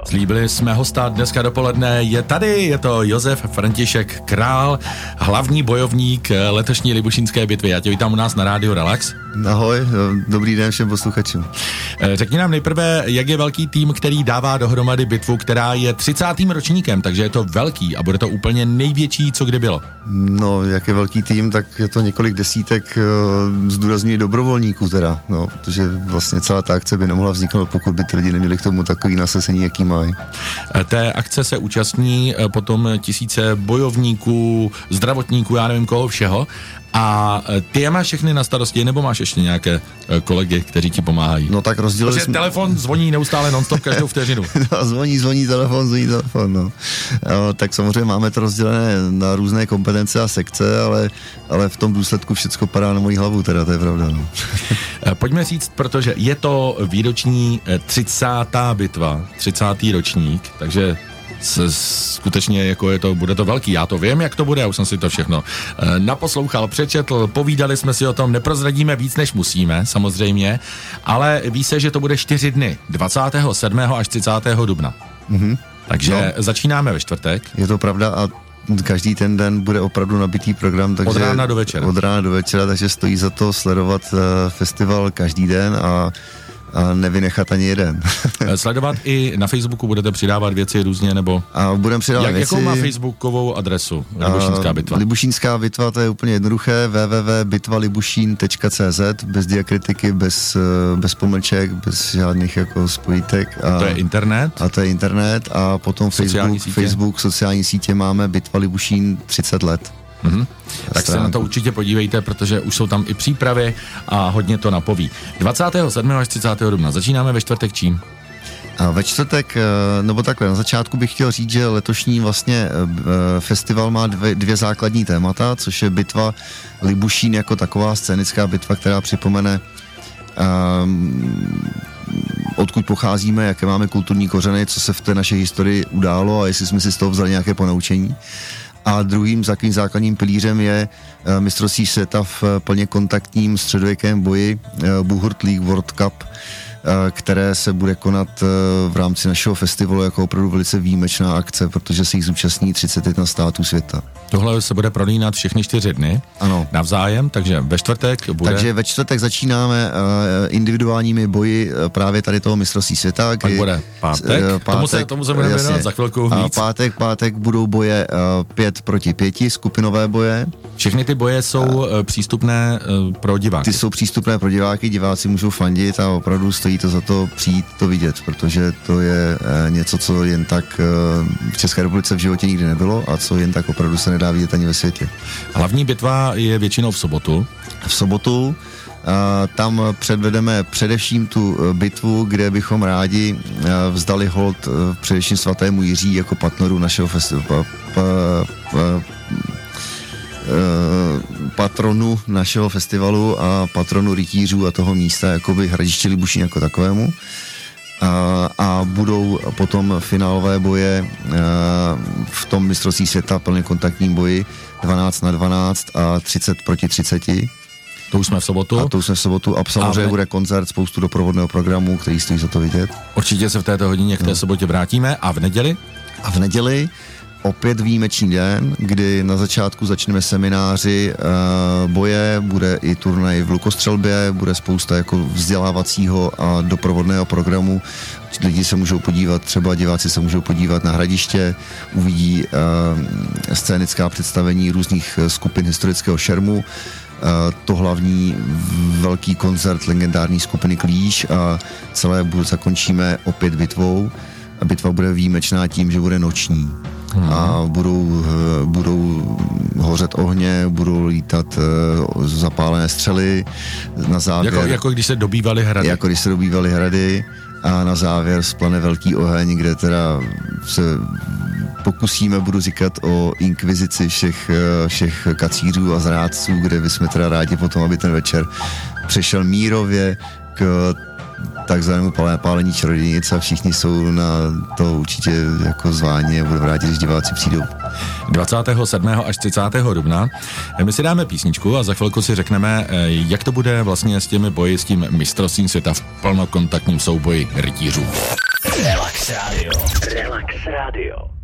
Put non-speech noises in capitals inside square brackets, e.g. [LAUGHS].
Radio. Slíbili jsme hosta dneska dopoledne. Je tady, je to Josef František Král, hlavní bojovník letošní Libušínské bitvy. Já tě vítám u nás na rádiu Relax. Ahoj, dobrý den všem posluchačům. Eh, řekni nám nejprve, jak je velký tým, který dává dohromady bitvu, která je 30. ročníkem, takže je to velký a bude to úplně největší, co kdy bylo. No, jak je velký tým, tak je to několik desítek uh, zdůrazňují dobrovolníků teda, no, protože vlastně celá ta akce by nemohla vzniknout, pokud by ty lidi neměli k tomu takový nasazení, jaký mají. Eh, té akce se účastní potom tisíce bojovníků, zdravotníků, já nevím koho všeho a e, ty je máš všechny na starosti, nebo máš ještě nějaké kolegy, kteří ti pomáhají? No tak rozdělili Protože jsme... telefon zvoní neustále nonstop každou vteřinu. [LAUGHS] no, zvoní, zvoní telefon, zvoní telefon, no. no. Tak samozřejmě máme to rozdělené na různé kompetence a sekce, ale, ale v tom důsledku všechno padá na moji hlavu, teda to je pravda, no. Pojďme říct, protože je to výroční 30. bitva, 30. ročník, takže se, skutečně jako je to, bude to velký, já to vím, jak to bude, já už jsem si to všechno e, naposlouchal, přečetl, povídali jsme si o tom, neprozradíme víc, než musíme, samozřejmě, ale ví se, že to bude čtyři dny, 27. až 30. dubna. Mm-hmm. Takže no. začínáme ve čtvrtek. Je to pravda a každý ten den bude opravdu nabitý program. Takže od rána do večera. Od rána do večera, takže stojí za to sledovat uh, festival každý den a a nevynechat ani jeden. Eh, sledovat i na Facebooku budete přidávat věci různě, nebo? A budeme přidávat Jak, věci. Jakou má Facebookovou adresu Libušínská bitva? Libušínská bitva, to je úplně jednoduché, www.bitvalibušín.cz, bez diakritiky, bez, eh, bez pomlček, bez žádných jako spojítek. A, to je internet? A to je internet a potom sociální Facebook, sítě? Facebook, sociální sítě máme Bitva Libušín 30 let. Mm-hmm. Tak se na to určitě podívejte, protože už jsou tam i přípravy a hodně to napoví. 27. až 30. dubna. Začínáme ve čtvrtek čím? A ve čtvrtek, eh, nebo takhle, na začátku bych chtěl říct, že letošní vlastně eh, festival má dvě, dvě základní témata, což je bitva Libušín jako taková scénická bitva, která připomene um, odkud pocházíme, jaké máme kulturní kořeny, co se v té naší historii událo a jestli jsme si z toho vzali nějaké ponaučení. A druhým takovým základním pilířem je eh, mistrovství světa v eh, plně kontaktním středověkém boji eh, Buhurt League World Cup, které se bude konat eh, v rámci našeho festivalu jako opravdu velice výjimečná akce, protože se jich zúčastní 31 států světa. Tohle se bude prolínat všechny čtyři dny ano. navzájem, takže ve čtvrtek bude... Takže ve čtvrtek začínáme uh, individuálními boji právě tady toho mistrovství světa. Kdy, Pak bude pátek, pátek tomu se, tomu se budeme věnovat za chvilku víc. A pátek, pátek budou boje pět proti pěti, skupinové boje. Všechny ty boje jsou přístupné pro diváky. Ty jsou přístupné pro diváky, diváci můžou fandit a opravdu stojí stojí to za to přijít to vidět, protože to je eh, něco, co jen tak eh, v České republice v životě nikdy nebylo a co jen tak opravdu se nedá vidět ani ve světě. Hlavní bitva je většinou v sobotu. V sobotu a tam předvedeme především tu eh, bitvu, kde bychom rádi vzdali hold především svatému Jiří jako partneru našeho festivalu Eh, patronu našeho festivalu a patronu rytířů a toho místa, jakoby Hradiště Libušín jako takovému. A, a budou potom finálové boje a, eh, v tom mistrovství světa plně kontaktním boji 12 na 12 a 30 proti 30. To už jsme v sobotu. A to už jsme v sobotu. A samozřejmě a bude koncert, spoustu doprovodného programu, který stojí za to vidět. Určitě se v této hodině k té no. sobotě vrátíme. A v neděli? A v neděli opět výjimečný den, kdy na začátku začneme semináři uh, boje, bude i turnaj v lukostřelbě, bude spousta jako vzdělávacího a doprovodného programu. Lidi se můžou podívat, třeba diváci se můžou podívat na hradiště, uvidí uh, scénická představení různých skupin historického šermu, uh, to hlavní velký koncert legendární skupiny Klíš a celé zakončíme opět bitvou. A bitva bude výjimečná tím, že bude noční hmm. a budou, eh, budou hořet ohně, budou lítat uh, zapálené střely na závěr. Jako, jako když se dobývaly hrady. Jako když se dobývaly hrady a na závěr splane velký oheň, kde teda se pokusíme, budu říkat o inkvizici všech, eh, všech kacířů a zrádců, kde bychom teda rádi potom, aby ten večer přešel mírově, k takzvanému pálení čarodějnic a všichni jsou na to určitě jako zváni a budou rádi, když diváci přijdou. 27. až 30. dubna. My si dáme písničku a za chvilku si řekneme, jak to bude vlastně s těmi boji, s tím mistrovstvím světa v plnokontaktním souboji rytířů. Relax Radio. Relax Radio.